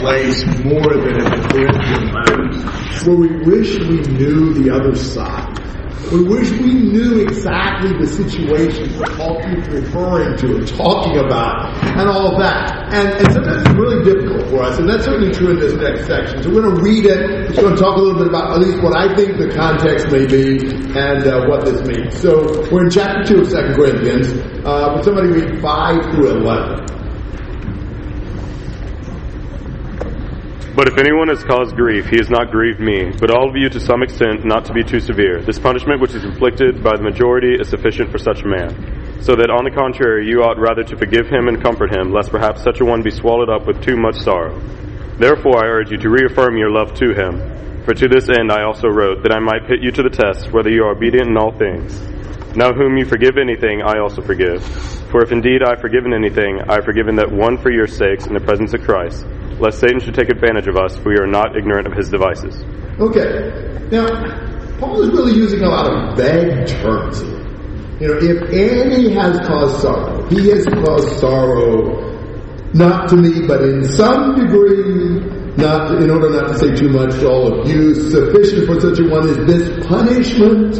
place more than in the Corinthian where we wish we knew the other side. We wish we knew exactly the situation Paul keeps referring to and talking about and all of that. And, and sometimes it's really difficult for us, and that's certainly true in this next section. So we're going to read it. It's going to talk a little bit about at least what I think the context may be and uh, what this means. So we're in chapter 2 of 2 Corinthians. Uh, somebody read 5 through 11? But if anyone has caused grief, he has not grieved me, but all of you to some extent, not to be too severe. This punishment which is inflicted by the majority is sufficient for such a man. So that on the contrary, you ought rather to forgive him and comfort him, lest perhaps such a one be swallowed up with too much sorrow. Therefore I urge you to reaffirm your love to him. For to this end I also wrote, that I might put you to the test, whether you are obedient in all things. Now whom you forgive anything, I also forgive. For if indeed I have forgiven anything, I have forgiven that one for your sakes in the presence of Christ lest Satan should take advantage of us, for we are not ignorant of his devices. Okay. Now, Paul is really using a lot of vague terms here. You know, if any has caused sorrow, he has caused sorrow not to me, but in some degree, not in order not to say too much to all of you, sufficient for such a one is this punishment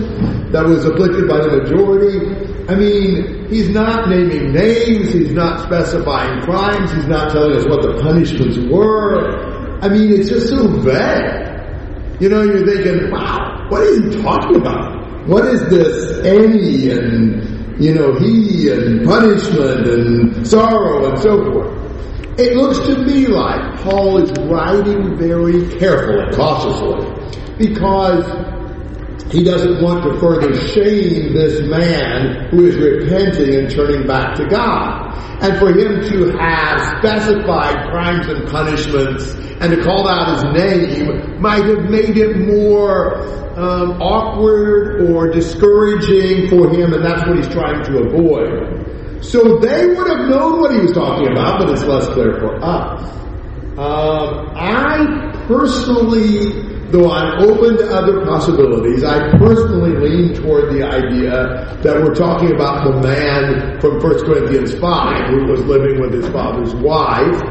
that was afflicted by the majority I mean, he's not naming names, he's not specifying crimes, he's not telling us what the punishments were. I mean, it's just so vague. You know, you're thinking, wow, what is he talking about? What is this any and, you know, he and punishment and sorrow and so forth? It looks to me like Paul is writing very carefully, cautiously, because he doesn't want to further shame this man who is repenting and turning back to God. And for him to have specified crimes and punishments and to call out his name might have made it more um, awkward or discouraging for him, and that's what he's trying to avoid. So they would have known what he was talking about, but it's less clear for us. Um, I personally though I'm open to other possibilities, I personally lean toward the idea that we're talking about the man from 1 Corinthians 5 who was living with his father's wife,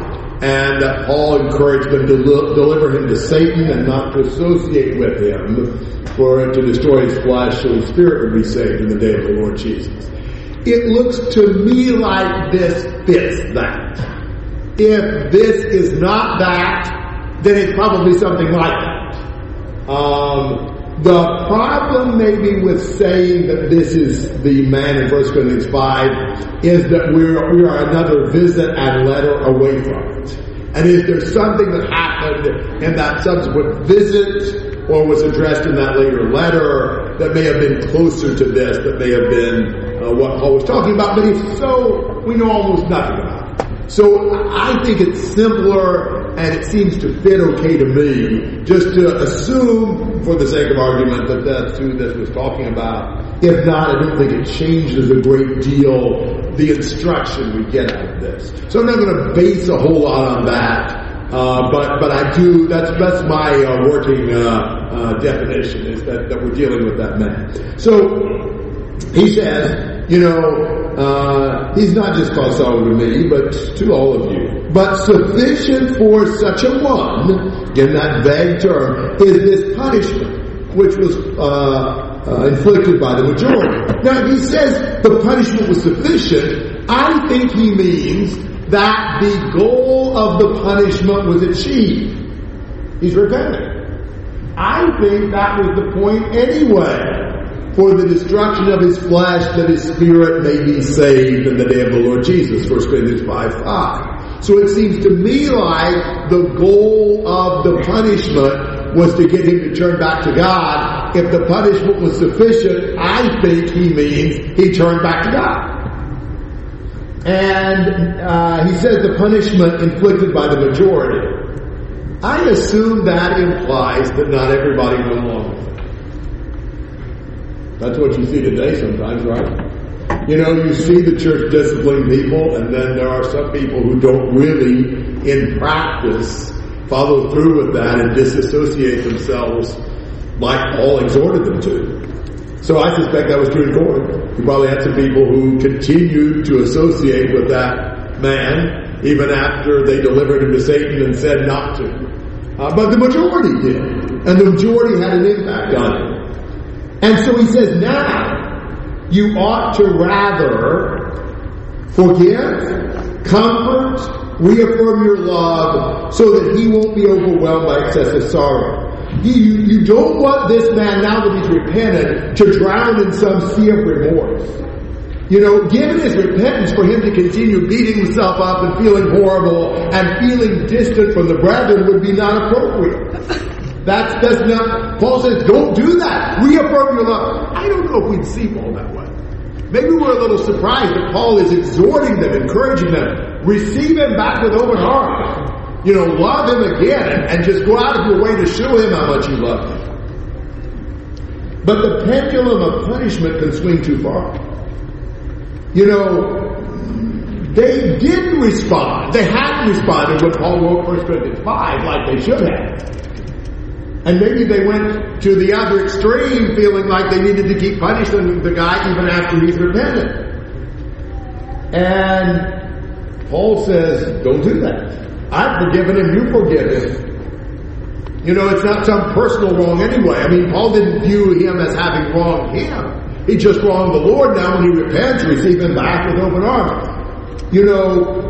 and that Paul encouraged them to deliver him to Satan and not to associate with him for to destroy his flesh so his spirit would be saved in the day of the Lord Jesus. It looks to me like this fits that. If this is not that, then it's probably something like that. Um, the problem maybe with saying that this is the man in 1 Corinthians 5 is that we're, we are another visit and letter away from it. And if there's something that happened in that subsequent visit or was addressed in that later letter that may have been closer to this, that may have been uh, what Paul was talking about, but if so, we know almost nothing about it. So I think it's simpler and it seems to fit okay to me just to assume, for the sake of argument, that that's who this was talking about. If not, I don't think it changes a great deal the instruction we get out of this. So I'm not going to base a whole lot on that. Uh, but but I do that's that's my uh, working uh, uh definition is that, that we're dealing with that man. So he says, you know, uh, he's not just caused sorrow to me, but to all of you. But sufficient for such a one, in that vague term, is this punishment, which was uh, uh, inflicted by the majority. Now, he says the punishment was sufficient. I think he means that the goal of the punishment was achieved. He's repenting. I think that was the point anyway for the destruction of his flesh that his spirit may be saved in the day of the Lord Jesus. 1 Corinthians 5 5. So it seems to me like the goal of the punishment was to get him to turn back to God. If the punishment was sufficient, I think he means he turned back to God. And uh, he says the punishment inflicted by the majority. I assume that implies that not everybody went along. That's what you see today sometimes, right? You know, you see the church discipline people, and then there are some people who don't really, in practice, follow through with that and disassociate themselves like Paul exhorted them to. So I suspect that was true in Corinth. You probably had some people who continued to associate with that man even after they delivered him to Satan and said not to. Uh, but the majority did. And the majority had an impact on him. And so he says, now you ought to rather forgive, comfort, reaffirm your love so that he won't be overwhelmed by excessive sorrow. You, you don't want this man, now that he's repented, to drown in some sea of remorse. You know, given his repentance for him to continue beating himself up and feeling horrible and feeling distant from the brethren would be not appropriate. That's, that's not, Paul says, don't do that. Reaffirm your love. I don't know if we'd see Paul that way. Maybe we're a little surprised that Paul is exhorting them, encouraging them, receive him back with open arms. You know, love him again and, just go out of your way to show him how much you love him. But the pendulum of punishment can swing too far. You know, they didn't respond. They hadn't responded when Paul wrote 1 Corinthians 5 like they should have. And maybe they went to the other extreme feeling like they needed to keep punishing the guy even after he's repented. And Paul says, don't do that. I've forgiven him, you forgive him. You know, it's not some personal wrong anyway. I mean, Paul didn't view him as having wronged him. He just wronged the Lord. Now when he repents, receive him back with open arms. You know,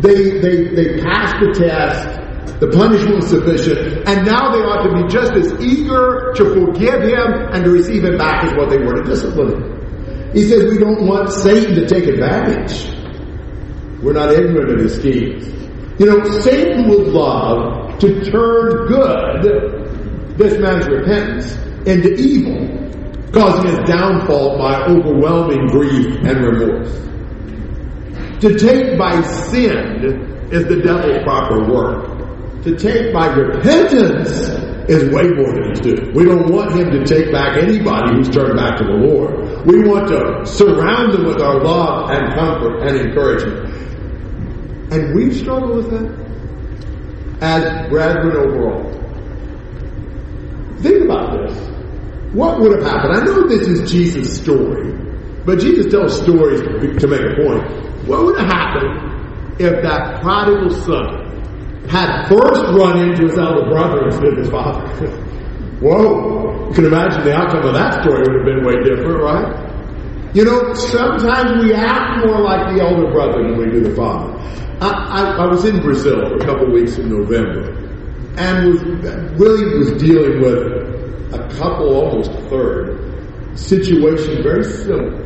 they, they, they passed the test. The punishment was sufficient. And now they ought to be just as eager to forgive him and to receive him back as what they were to discipline him. He says we don't want Satan to take advantage. We're not ignorant of his schemes. You know, Satan would love to turn good, this man's repentance, into evil, causing his downfall by overwhelming grief and remorse. To take by sin is the devil's proper work. To take by repentance is way more than he's doing. We don't want him to take back anybody who's turned back to the Lord. We want to surround them with our love and comfort and encouragement. And we struggle with that as brethren overall. Think about this. What would have happened? I know this is Jesus' story, but Jesus tells stories to make a point. What would have happened if that prodigal son had first run into his elder brother instead of his father? Whoa! You can imagine the outcome of that story would have been way different, right? You know, sometimes we act more like the elder brother than we do the father. I, I, I was in Brazil a couple weeks in November, and was really was dealing with a couple, almost a third, situation very similar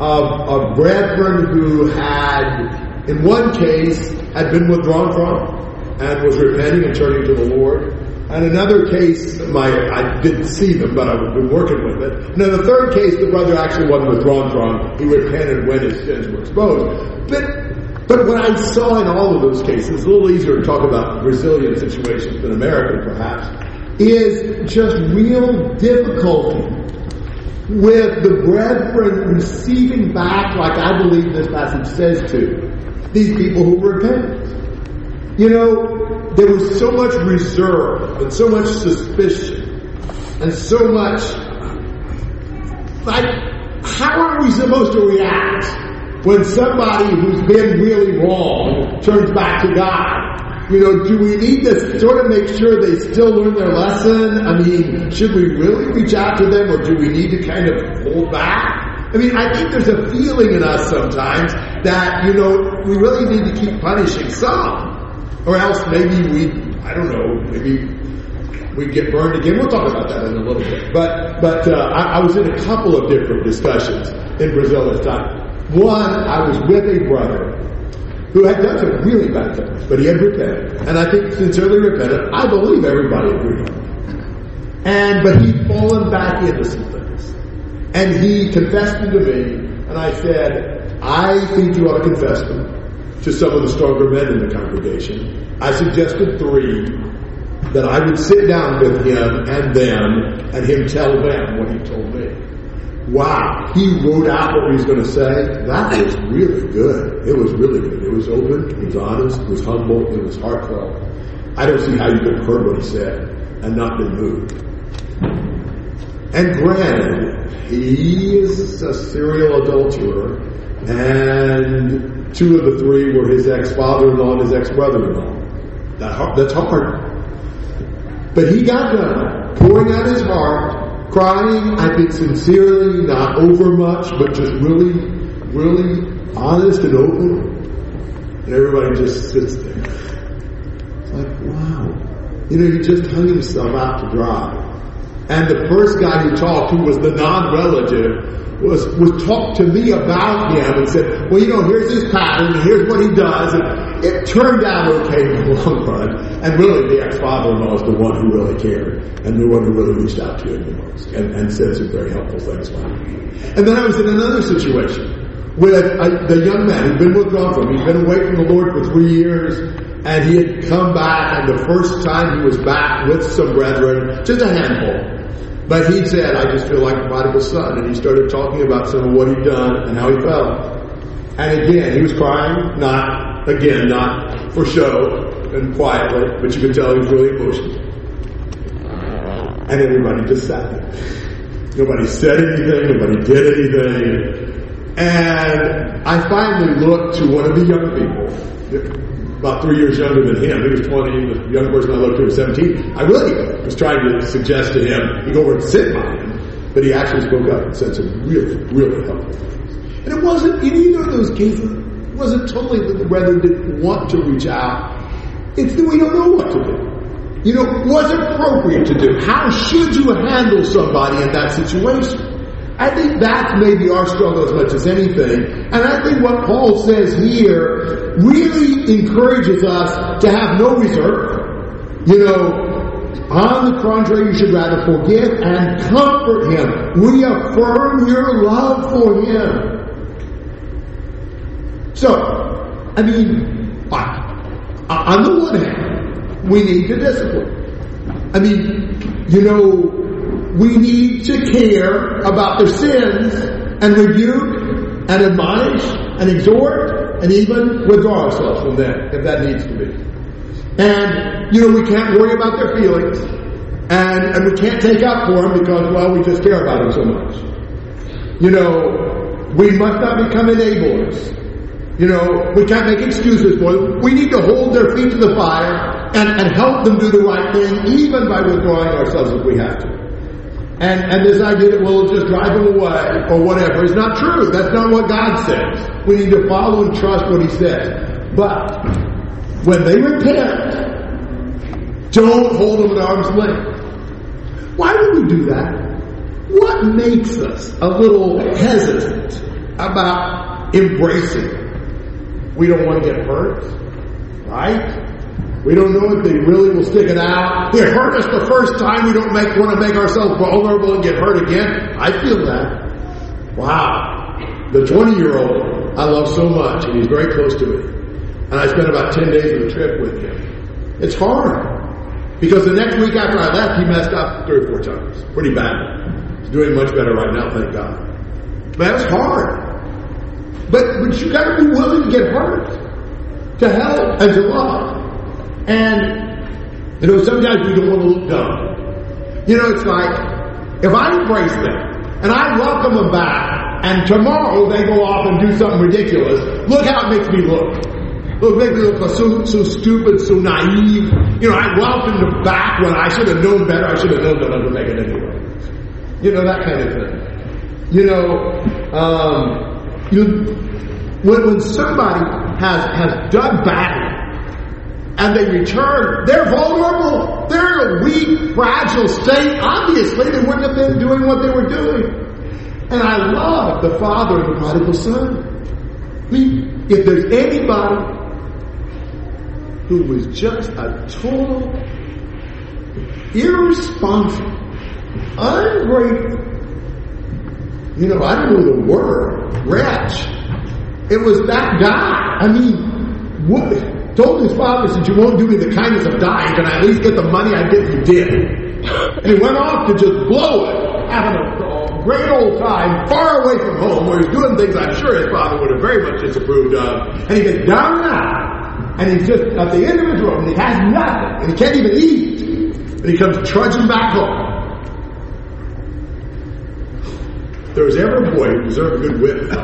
of, of brethren who had, in one case, had been withdrawn from and was repenting and turning to the Lord. And another case, my I didn't see them, but I've been working with it. And in the third case, the brother actually wasn't withdrawn from; he repented when his sins were exposed. But but what I saw in all of those cases, a little easier to talk about Brazilian situations than American perhaps, is just real difficulty with the brethren receiving back, like I believe this passage says to, these people who repent. You know, there was so much reserve and so much suspicion and so much, like, how are we supposed to react when somebody who's been really wrong turns back to God? You know, do we need to sort of make sure they still learn their lesson? I mean, should we really reach out to them or do we need to kind of hold back? I mean, I think there's a feeling in us sometimes that, you know, we really need to keep punishing some. Or else maybe we, I don't know, maybe we get burned again. We'll talk about that in a little bit. But, but uh, I, I was in a couple of different discussions in Brazil this time. One, I was with a brother who had done some really bad things, but he had repented. And I think sincerely repented. I believe everybody agreed on. And, but he'd fallen back into some things. And he confessed them to me, and I said, I think you ought to confess them to some of the stronger men in the congregation. I suggested three that I would sit down with him and them and him tell them what he told me. Wow, he wrote out what he was going to say. That was really good. It was really good. It was open, it was honest, it was humble, it was heartfelt. I don't see how you could have heard what he said and not been moved. And granted, he is a serial adulterer and two of the three were his ex-father-in-law and his ex-brother-in-law. That, that's hard. But he got done, pouring out his heart, crying, I think sincerely, not over much, but just really, really honest and open. And everybody just sits there. It's like, wow. You know, he just hung himself out to dry. And the first guy who talked, who was the non-relative, was, was talked to me about him and said, well, you know, here's his pattern, and here's what he does, and it turned out okay in the long run. And really, the ex-father-in-law is the one who really cared, and the one who really reached out to him the most, and, and said some very helpful things about him. And then I was in another situation with a, the young man who'd been withdrawn from. He'd been away from the Lord for three years, and he had come back, and the first time he was back with some brethren, just a handful, but he said, I just feel like a prodigal son. And he started talking about some of what he'd done and how he felt. And again, he was crying, not, again, not for show and quietly, but you could tell he was really emotional. And everybody just sat there. Nobody said anything, nobody did anything. And I finally looked to one of the young people about three years younger than him. He was 20, the young person I looked to was 17. I really was trying to suggest to him, he go over and sit by him, but he actually spoke up and said some really, really helpful things. And it wasn't, in either of those cases, it wasn't totally that the brethren didn't want to reach out. It's that we don't know what to do. You know, what's appropriate to do? How should you handle somebody in that situation? I think that's maybe our struggle as much as anything. And I think what Paul says here really encourages us to have no reserve. You know, on the contrary, you should rather forgive and comfort him. Reaffirm your love for him. So, I mean, on the one hand, we need to discipline. I mean, you know, we need to care about their sins and rebuke and admonish and exhort and even withdraw ourselves from them if that needs to be. And, you know, we can't worry about their feelings and, and we can't take up for them because, well, we just care about them so much. You know, we must not become enablers. You know, we can't make excuses for them. We need to hold their feet to the fire and, and help them do the right thing, even by withdrawing ourselves if we have to. And, and this idea that we'll just drive them away or whatever is not true. That's not what God says. We need to follow and trust what He says. But when they repent, don't hold them at arm's length. Why would we do that? What makes us a little hesitant about embracing? We don't want to get hurt, right? We don't know if they really will stick it out. They hurt us the first time. We don't make, want to make ourselves vulnerable and get hurt again. I feel that. Wow. The 20 year old I love so much and he's very close to me. And I spent about 10 days of the trip with him. It's hard. Because the next week after I left, he messed up three or four times. Pretty bad. He's doing much better right now, thank God. But that's hard. But, but you gotta be willing to get hurt. To help and to love. And, you know, sometimes we don't want to look dumb. You know, it's like, if I embrace them, and I welcome them back, and tomorrow they go off and do something ridiculous, look how it makes me look. Look, makes me look so, so stupid, so naive. You know, I welcomed them back when I should have known better. I should have known better to make it anyway. You know, that kind of thing. You know, um, you, when, when somebody has, has done badly, and they return, they're vulnerable. They're in a weak, fragile state. Obviously, they wouldn't have been doing what they were doing. And I love the father and the prodigal son. If there's anybody who was just a total, irresponsible, ungrateful, you know, I don't know the word, wretch. It was that guy. I mean, what? Told his father, since you won't do me the kindness of dying, can I at least get the money I get you did? And he went off to just blow it, having a, great old time far away from home where he's doing things I'm sure his father would have very much disapproved of. And he gets down and out, and he's just at the end of his rope, and he has nothing, and he can't even eat. And he comes trudging back home. There was ever a boy who deserved a good whip,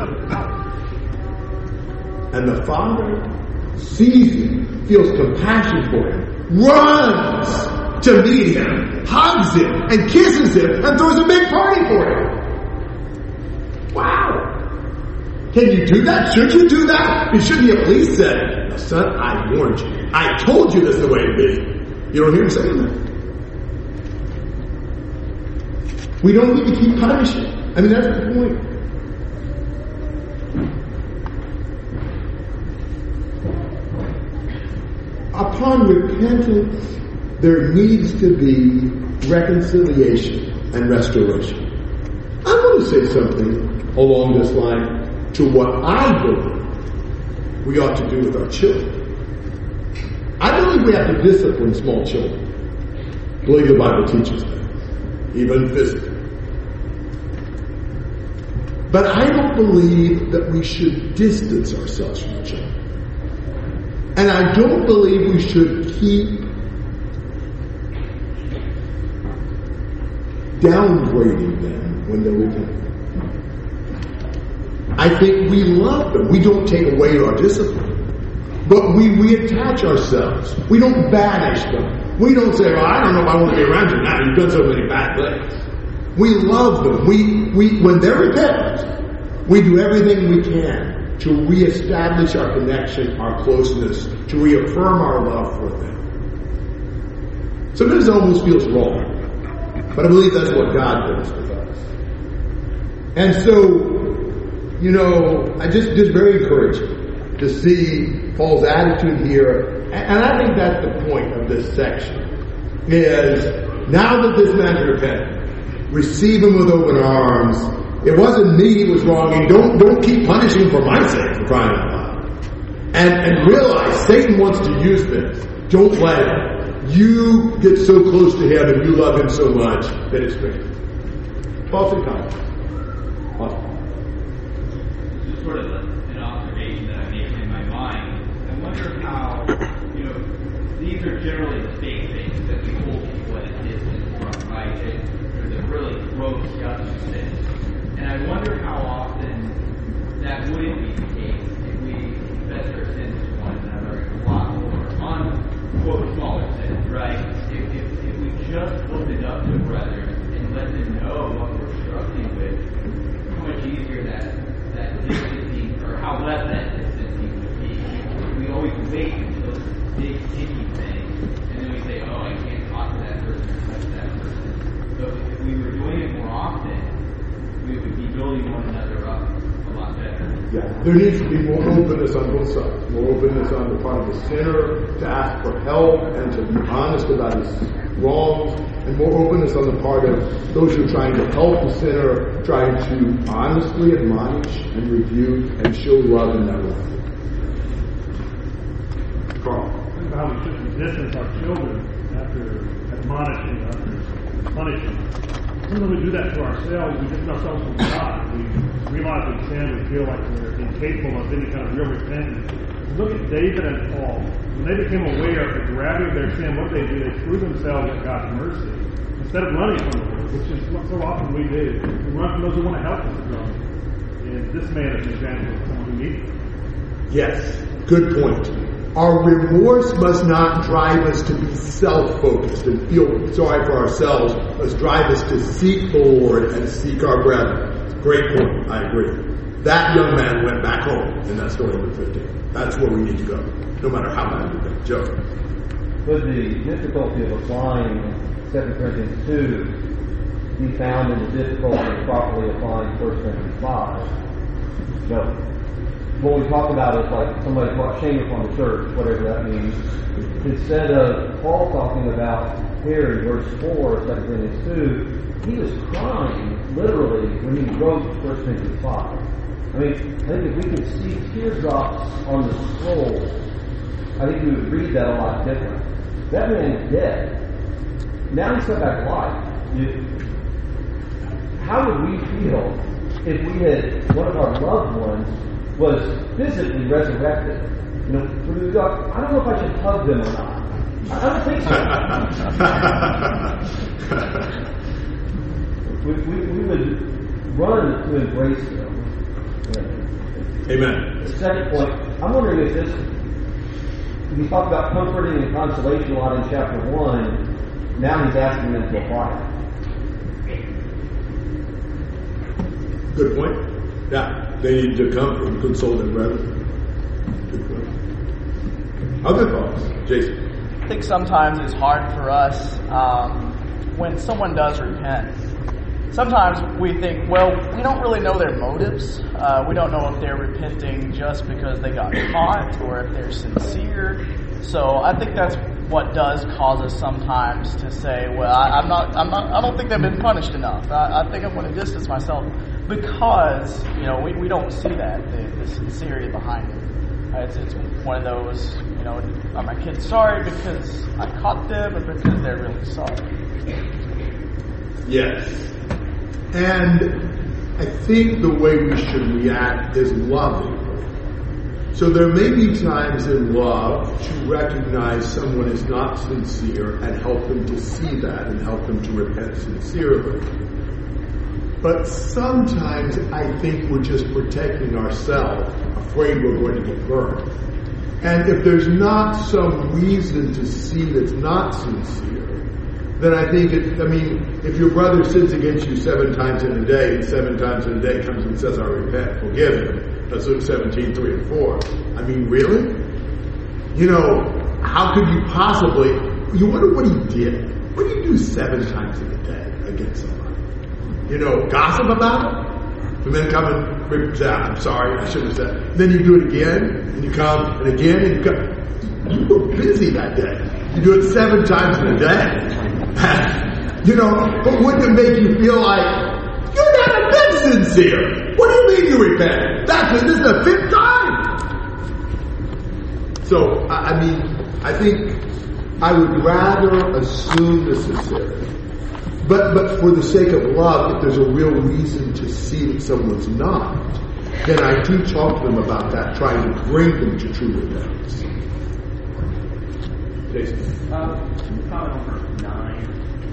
And the father sees him, feels compassion for him, runs to meet him, hugs him, and kisses him, and throws a big party for him. Wow. Can you do that? Should you do that? You should have at least said, son, I warned you. I told you this is the way to be. You don't hear him saying that. We don't need to keep punishing. I mean, that's the point. Upon repentance, there needs to be reconciliation and restoration. I want to say something along this line to what I believe we ought to do with our children. I believe we have to discipline small children. I believe the Bible teaches that, even physically. But I don't believe that we should distance ourselves from each other. And I don't believe we should keep downgrading them when they're. I think we love them. We don't take away our discipline. But we reattach ourselves. We don't banish them. We don't say, well, I don't know if I want to be around you now. You've done so many bad things. We love them. We, we, when they're repentant, we do everything we can to reestablish our connection, our closeness, to reaffirm our love for them. Sometimes it almost feels wrong. But I believe that's what God does with us. And so, you know, I just, just very encouraging to see Paul's attitude here. And I think that's the point of this section. Is now that this man's repented, receive him with open arms. It wasn't me he was wronging. Don't don't keep punishing for my sake for crying out loud. And and realize Satan wants to use this. Don't let him. You get so close to him and you love him so much that it's great. False comments. Just sort of an observation that I make in my mind. I wonder how, you know, these are generally same things that we hold people at a distance from, right? They're the really gross. And I wonder how often that wouldn't be the case if we confess our sins to one another a lot more on, quote, smaller sins, right? If, if, if we just opened up to brothers and let them know what we're struggling with, how much easier that, that distancing, or how less that distancing would be. We always wait until those big sticky things, and then we say, oh, I can't talk to that person or touch that person. So if we were doing it more often, we would be building one another up a lot better. Yeah, there needs to be more openness on both sides. More openness on the part of the sinner to ask for help and to be honest about his wrongs, and more openness on the part of those who are trying to help the sinner, trying to honestly admonish and rebuke and show love in that way. Carl. Think about how we should distance our children after admonishing, after punishing. Sometimes we do that to ourselves. We distance ourselves from God. We realize we sin. We feel like we're incapable of any kind of real repentance. Look at David and Paul. When they became aware of the gravity of their sin, what they do, they threw themselves at God's mercy instead of running from the Lord, which is what so often we do. We run from those who want to help us grow. And this man is an example of someone who needs it. Yes, good point. Our remorse must not drive us to be self-focused and feel sorry for ourselves, must drive us to seek the Lord and seek our brethren. Great point, I agree. That young man went back home in that story of 15. That's where we need to go, no matter how bad we've been. Joe. Could the difficulty of applying 2 Corinthians 2 be found in the difficulty of properly applying 1 Corinthians 5? No. What we talk about is like somebody brought shame upon the church, whatever that means. Instead of Paul talking about here in verse 4 of 2 Corinthians 2, he was crying literally when he wrote 1 Corinthians 5. I mean, I think if we could see teardrops on the scroll, I think we would read that a lot different. That man is dead. Now he's come back to life. How would we feel if we had one of our loved ones was physically resurrected? You know, would we go, I don't know if I should hug them or not. I don't think so. we, we, we would run to embrace them. Amen. The second point, I'm wondering if this, he talked about comforting and consolation a lot in chapter 1. Now he's asking them to apply it. Good point. Yeah, they need to come and console their brethren. Other thoughts, Jason? I think sometimes it's hard for us um, when someone does repent. Sometimes we think, well, we don't really know their motives. Uh, we don't know if they're repenting just because they got caught or if they're sincere. So I think that's what does cause us sometimes to say, well, I, am not, I'm not, I don't think they've been punished enough. I, I think I'm going to distance myself because you know we, we don't see that the, the sincerity behind it. Uh, it's, it's one of those, you know, are my kids sorry because I caught them or because they're really sorry? Yes. And I think the way we should react is loving. So there may be times in love to recognize someone is not sincere and help them to see that and help them to repent sincerely. But sometimes I think we're just protecting ourselves, afraid we're going to get burned. And if there's not some reason to see that's not sincere, then I think it, I mean, if your brother sins against you seven times in a day, and seven times in a day comes and says, I repent, forgive him. That's Luke 17, 3 and 4. I mean, really? You know, how could you possibly, you wonder what he did. What do you do seven times in a day against somebody? You know, gossip about it. And then come and say, I'm sorry, I shouldn't have said. Then you do it again, and you come, and again, and you come. You were busy that day. You do it seven times in a day. you know, but wouldn't it make you feel like you're not a bit sincere? What do you mean you repent? That's. This is the fifth time. So, I, I mean, I think I would rather assume the sincerity but, but for the sake of love, if there's a real reason to see that someone's not, then I do talk to them about that, trying to bring them to true repentance. Jason? Uh,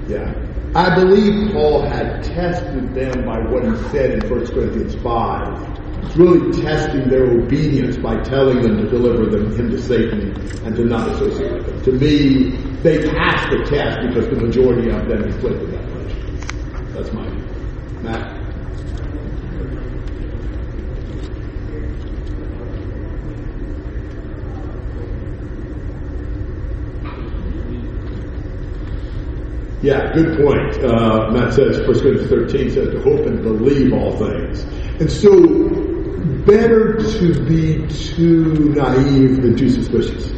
yeah. I believe Paul had tested them by what he said in 1 Corinthians 5. Really testing their obedience by telling them to deliver them him to Satan and to not associate with them. To me, they passed the test because the majority of them inflicted that punishment. That's my view. Matt? Yeah, good point. Uh, Matt says, 1 Corinthians 13 says to hope and believe all things. And so, better to be too naive than too suspicious.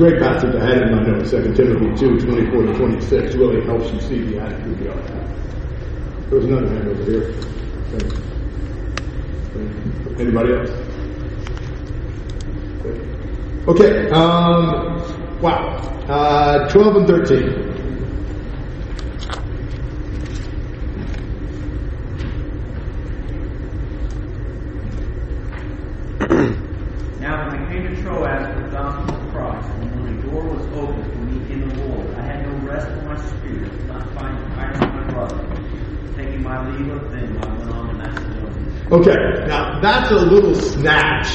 Great passage I had in my notes, 2 Timothy 2, 24 to 26, really helps you see the attitude we ought to have. There was another hand over here. Anybody else? Okay, um, wow. Uh, 12 and 13. Okay, now that's a little snatch.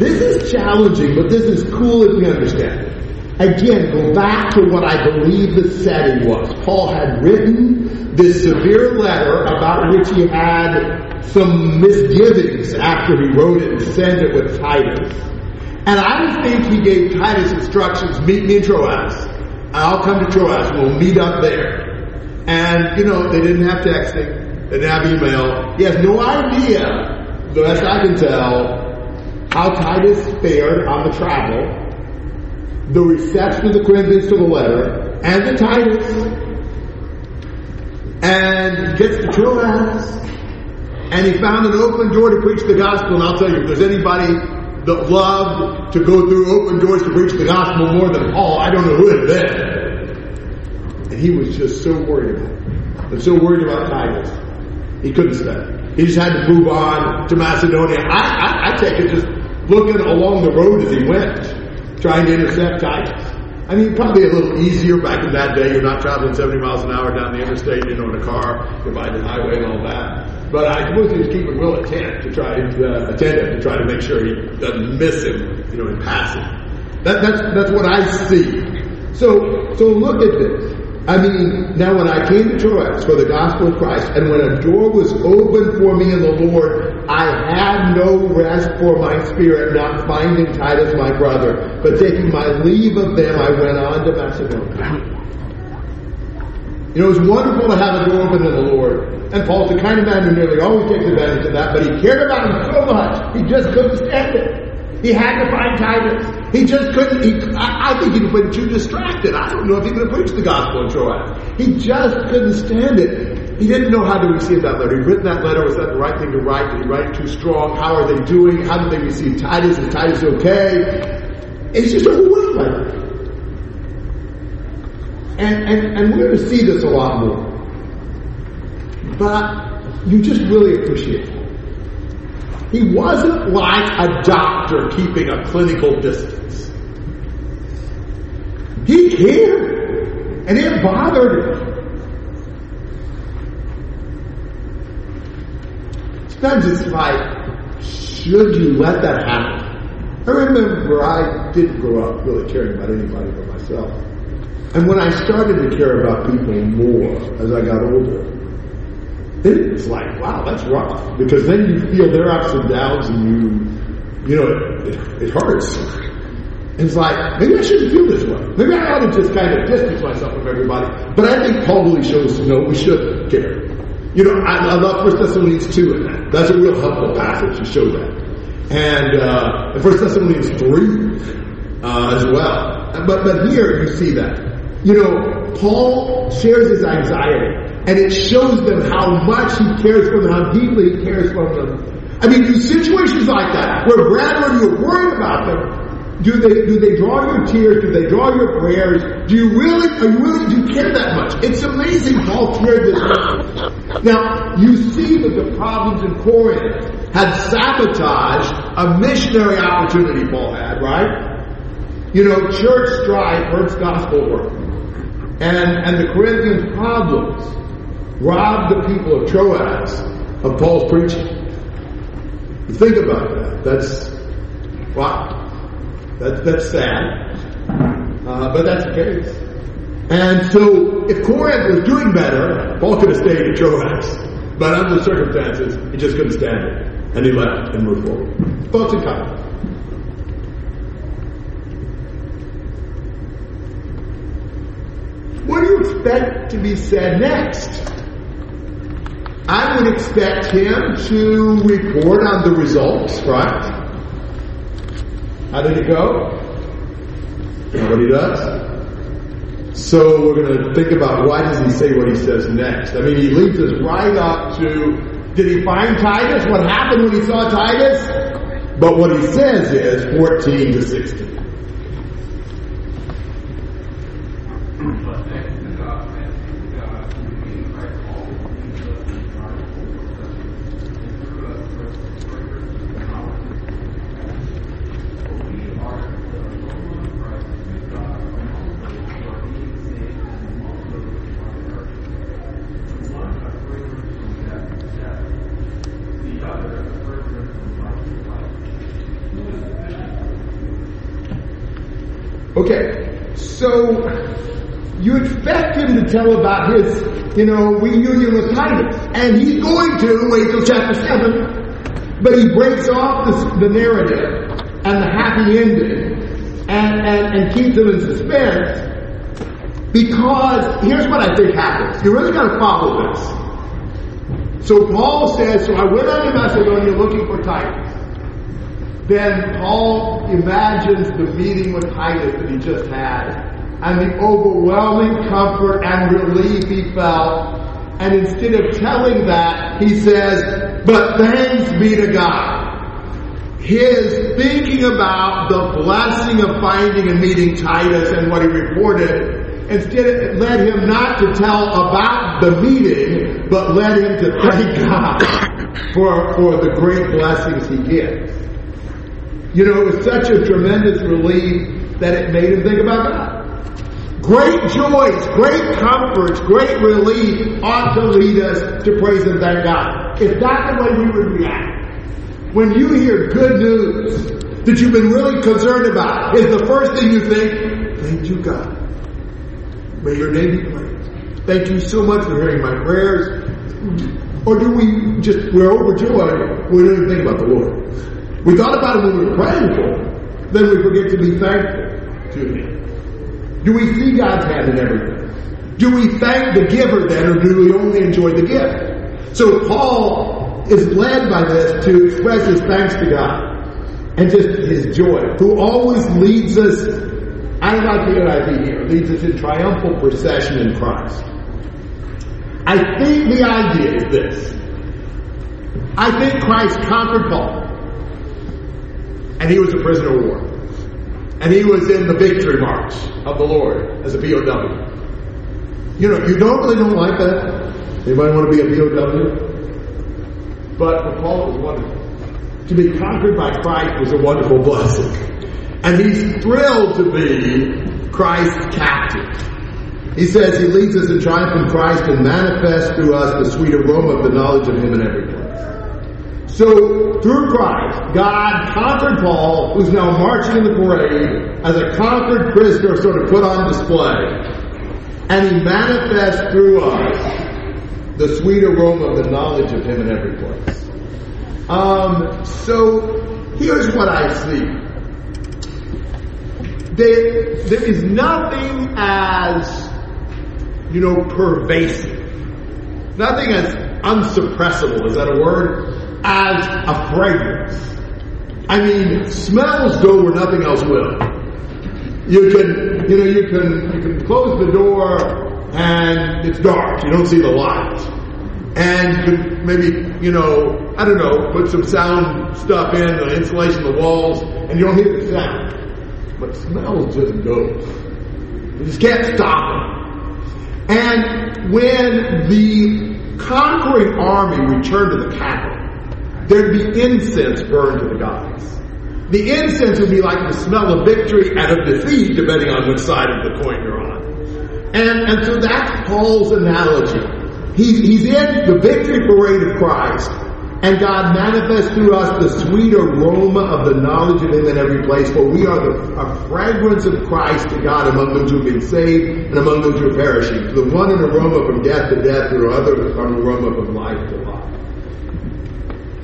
This challenging, but this is cool if we understand it. Again, go back to what I believe the setting was. Paul had written this severe letter about which he had some misgivings after he wrote it and sent it with Titus. And I think he gave Titus instructions, meet me in Troas. I'll come to Troas, we'll meet up there. And, you know, they didn't have texting They didn't have email. He has no idea, the best I can tell, how Titus fared on the travel, the reception of the Corinthians to the letter, and the Titus, and gets to Troas, and he found an open door to preach the gospel. And I'll tell you, if there's anybody that loved to go through open doors to preach the gospel more than Paul, I don't know who it been. And he was just so worried about it. And so worried about Titus. He couldn't stay. He just had to move on to Macedonia. I, I, I take it just looking along the road as he went, trying to intercept Titus. I mean, probably a little easier back in that day. You're not traveling 70 miles an hour down the interstate, you know, in a car, divided highway and all that. But I suppose he was keeping Will attentive to try uh, attentive to try to make sure he doesn't miss him, you know, in passing. That, that's that's what I see. So so look at this. I mean, now when I came to Troas for the gospel of Christ, and when a door was opened for me in the Lord, I had no rest for my spirit, not finding Titus my brother, but taking my leave of them, I went on to Macedonia. You know, it was wonderful to have a door open to the Lord. And Paul's the kind of man who nearly always takes advantage of that, but he cared about him so much, he just couldn't stand it. He had to find Titus. He just couldn't. He, I, I think he'd been too distracted. I don't know if he could have preached the gospel in Troas. He just couldn't stand it. He didn't know how to receive that letter. He'd written that letter. Was that the right thing to write? Did he write it too strong? How are they doing? How did they receive Titus? Is Titus okay? It's just overwhelmed by that. And, and, and we're going to see this a lot more. But you just really appreciate it. He wasn't like a doctor keeping a clinical distance. He cared, and it bothered him. Sometimes it's like, should you let that happen? I remember I didn't grow up really caring about anybody but myself. And when I started to care about people more as I got older, then it's like, wow, that's rough. Because then you feel their ups and downs and you, you know, it, it, hurts. It's like, maybe I shouldn't feel this way. Maybe I ought to just kind of distance myself from everybody. But I think Paul really shows, no, we should care. You know, I, I love 1 Thessalonians 2 in that. That's a real helpful passage to show that. And, uh, 1 Thessalonians 3, uh, as well. But, but here you see that. You know, Paul shares his anxiety. And it shows them how much he cares for them, how deeply he cares for them. I mean, do situations like that, where brethren, you're worried about them, do they do they draw your tears? Do they draw your prayers? Do you really are you really do care that much? It's amazing Paul cared this much. Now you see that the problems in Corinth had sabotaged a missionary opportunity Paul had, right? You know, church strife hurts gospel work. And and the Corinthian problems robbed the people of Troas of Paul's preaching. Think about that. That's wow. That, that's sad, uh, but that's the case. And so, if Corinth was doing better, Paul could have stayed in Troas. But under the circumstances, he just couldn't stand it, and he left and moved forward. Thoughts and comments. What do you expect to be said next? I would expect him to report on the results, right? How did it go? He does? So we're going to think about why does he say what he says next? I mean, he leads us right up to, did he find Titus? What happened when he saw Titus? But what he says is 14 to 16. Okay, so you expect him to tell about his, you know, reunion with Titus, and he's going to wait till chapter seven, but he breaks off the, the narrative and the happy ending, and, and and keeps them in suspense. Because here's what I think happens. You really got to follow this. So Paul says, "So I went on to Macedonia looking for Titus." Then Paul imagines the meeting with Titus that he just had and the overwhelming comfort and relief he felt. And instead of telling that, he says, but thanks be to God. his thinking about the blessing of finding and meeting Titus and what he reported, instead it led him not to tell about the meeting, but led him to thank God for, for the great blessings he gets. You know, it was such a tremendous relief that it made him think about God. Great joys, great comforts, great relief ought to lead us to praise and thank God. Is that the way we would react? When you hear good news that you've been really concerned about, is the first thing you think, thank you God. May your name be praised. Thank you so much for hearing my prayers. Or do we just, we're overjoyed, we don't even think about the Lord. We thought about it when we were praying for him. Then we forget to be thankful to him. Do we see God's hand in everything? Do we thank the giver then, or do we only enjoy the gift? So Paul is led by this to express his thanks to God and just his joy, who always leads us, I like the NIV here, leads us in triumphal procession in Christ. I think the idea is this. I think Christ conquered Paul. And he was a prisoner of war. And he was in the victory march of the Lord as a POW. You know, you normally don't like that. Anybody want to be a POW? But for Paul, it was wonderful. To be conquered by Christ was a wonderful blessing. And he's thrilled to be Christ's captive. He says he leads us in triumph in Christ and manifests through us the sweet aroma of the knowledge of him in every place. So, through Christ, God conquered Paul, who's now marching in the parade as a conquered prisoner sort of put on display. And he manifests through us the sweet aroma of the knowledge of him in every place. Um, so, here's what I see. There, there is nothing as you know, pervasive. Nothing as unsuppressible, is that a word? As a fragrance. I mean, smells go where nothing else will. You can, you know, you can, you can close the door and it's dark. You don't see the light. And maybe, you know, I don't know, put some sound stuff in, the insulation the walls, and you don't hear the sound. But smells just go. You just can't stop them. And when the conquering army returned to the capital, there'd be incense burned to the gods. The incense would be like the smell of victory and of defeat, depending on which side of the coin you're on. And, and so that's Paul's analogy. He's, he's in the victory parade of Christ, and God manifests through us the sweet aroma of the knowledge of Him in every place, for we are the a fragrance of Christ to God among those who have been saved and among those who are perishing. The one an aroma from death to death, the other an aroma from life to life.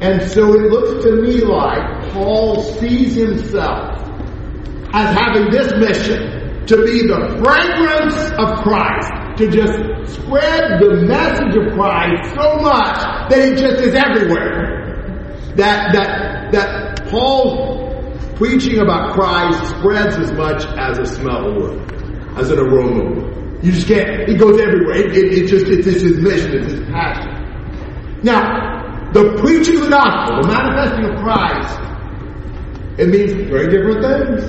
And so it looks to me like Paul sees himself as having this mission to be the fragrance of Christ, to just spread the message of Christ so much that it just is everywhere. That that that Paul's preaching about Christ spreads as much as a smell would, as an aroma would. You just can't. It goes everywhere. It, it, it just it's, it's his mission. It's his passion. Now, the preaching of the gospel, the manifesting of Christ, it means very different things.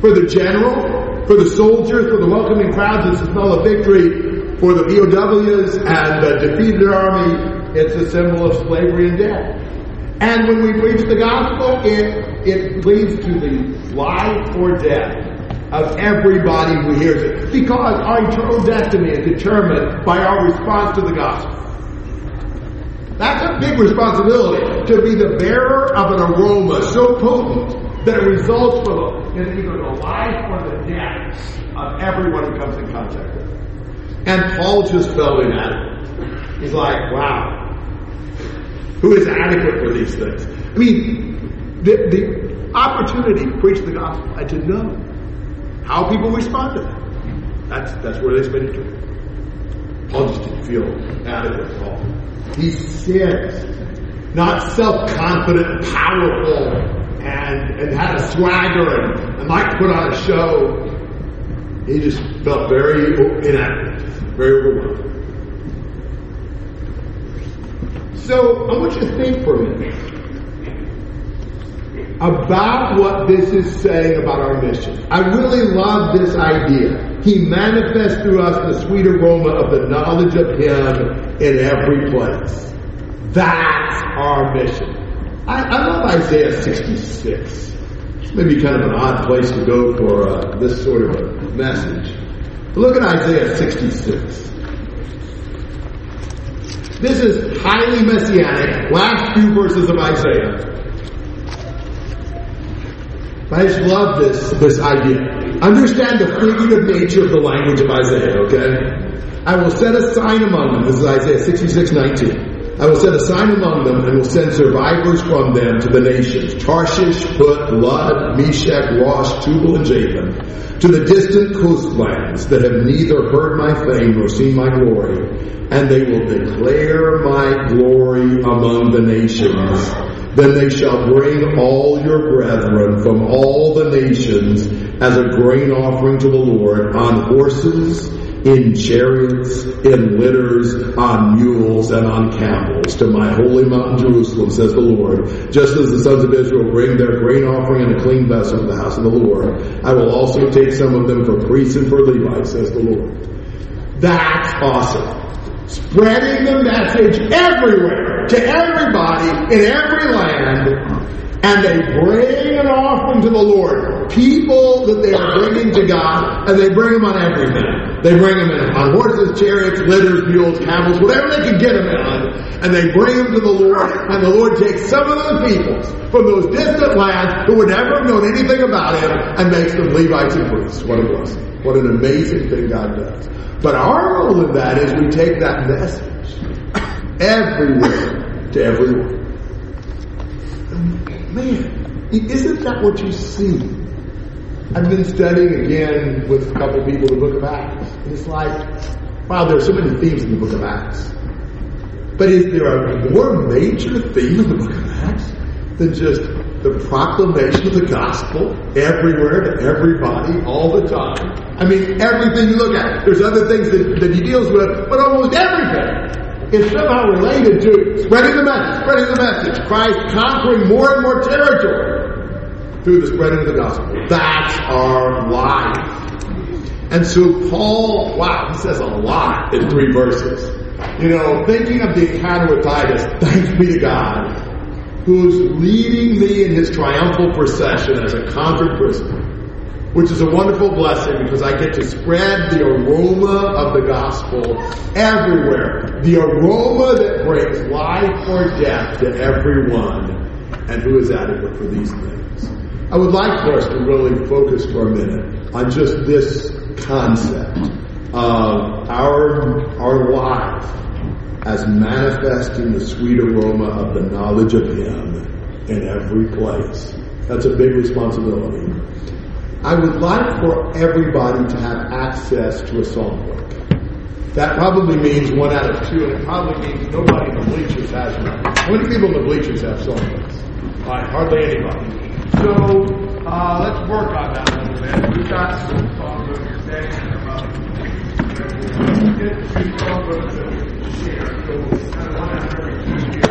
For the general, for the soldiers, for the welcoming crowds, it's a smell of victory. For the POWs and the defeated army, it's a symbol of slavery and death. And when we preach the gospel, it, it leads to the life or death of everybody who hears it. Because our eternal destiny is determined by our response to the gospel. Big responsibility to be the bearer of an aroma so potent that it results in either the life or the death of everyone who comes in contact with it. And Paul just felt inadequate. He's like, wow, who is adequate for these things? I mean, the, the opportunity to preach the gospel and to know how people respond to that. That's, that's where they spend eternity. Paul just didn't feel adequate at all. He sins, not self-confident, powerful, and, and had a swagger and, and liked put on a show. He just felt very inadequate, very overwhelmed. So I want you to think for a minute. about what this is saying about our mission. I really love this idea. He manifests through us the sweet aroma of the knowledge of Him in every place. That's our mission. I, I love Isaiah 66. Maybe kind of an odd place to go for uh, this sort of a message. But look at Isaiah 66. This is highly messianic. Last few verses of Isaiah. I just love this, this idea. Understand the figurative nature of the language of Isaiah, okay? I will set a sign among them. This is Isaiah 66, 19. I will set a sign among them and will send survivors from them to the nations. Tarshish, Put, Lud, Meshech, Rosh, Tubal, and Javan. To the distant coastlands that have neither heard my fame nor seen my glory. And they will declare my glory among the nations. Then they shall bring all your brethren from all the nations as a grain offering to the Lord on horses, in chariots, in litters, on mules, and on camels to my holy mountain Jerusalem, says the Lord. Just as the sons of Israel bring their grain offering in a clean vessel to the house of the Lord, I will also take some of them for priests and for Levites, says the Lord. That's awesome spreading the message everywhere to everybody in every land. And they bring an offering to the Lord. People that they are bringing to God, and they bring them on everything. They bring them in on horses, chariots, litters, mules, camels, whatever they can get them on. And they bring them to the Lord, and the Lord takes some of those people from those distant lands who would never have known anything about Him and makes them Levites and priests. What a blessing. What an amazing thing God does. But our role in that is we take that message everywhere to everyone. Man, isn't that what you see? I've been studying again with a couple people the book of Acts. And it's like, wow, there are so many themes in the book of Acts. But is there a more major theme in the book of Acts than just the proclamation of the gospel everywhere to everybody all the time? I mean, everything you look at. There's other things that, that he deals with, but almost everything is somehow related to spreading the message, spreading the message. Christ conquering more and more territory through the spreading of the gospel. That's our life. And so Paul, wow, he says a lot in three verses. You know, thinking of the encounter with Titus, thanks be to God, who's leading me in his triumphal procession as a conquered prisoner which is a wonderful blessing because I get to spread the aroma of the gospel everywhere. The aroma that brings life or death to everyone and who is adequate for these things. I would like for us to really focus for a minute on just this concept of our, our life as manifesting the sweet aroma of the knowledge of Him in every place. That's a big responsibility. I would like for everybody to have access to a songbook. That probably means one out of two, and it probably means nobody in the bleachers has one. How many people in the bleachers have songbooks? All right, hardly anybody. So uh, let's work on that a little bit. We've got some songbooks today. Uh, get three songbooks that we share. So kind of one out of every two.